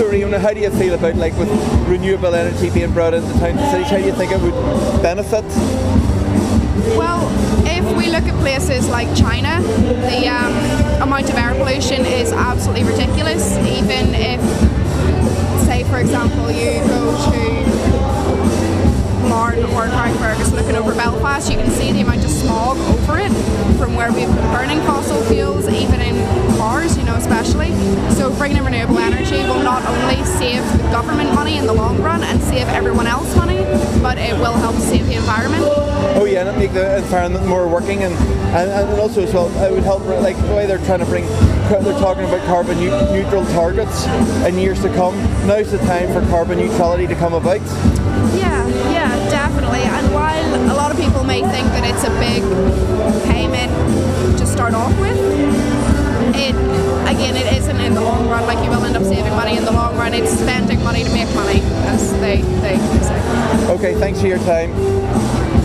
wondering how do you feel about like with renewable energy being brought into towns and cities? How do you think it would benefit? Well, if we look at places like China, the um, amount of air pollution is absolutely ridiculous. Even if, say, for example, you go to Martin or Carrickfergus looking over Belfast, you can see the amount of smog over it from where we've been burning fossil fuels, even in cars, you know, especially. So bringing in renewable not only save the government money in the long run and save everyone else money, but it will help save the environment. Oh yeah, and make the environment more working, and, and, and also as well, it would help. Like the way they're trying to bring, they're talking about carbon neutral targets in years to come. Now's the time for carbon neutrality to come about. Yeah, yeah, definitely. And while a lot of people may think that it's a big payment to start off with, it again it isn't in the long run. Like you will end up run. It's spending money to make money, as they, they say. Okay, thanks for your time.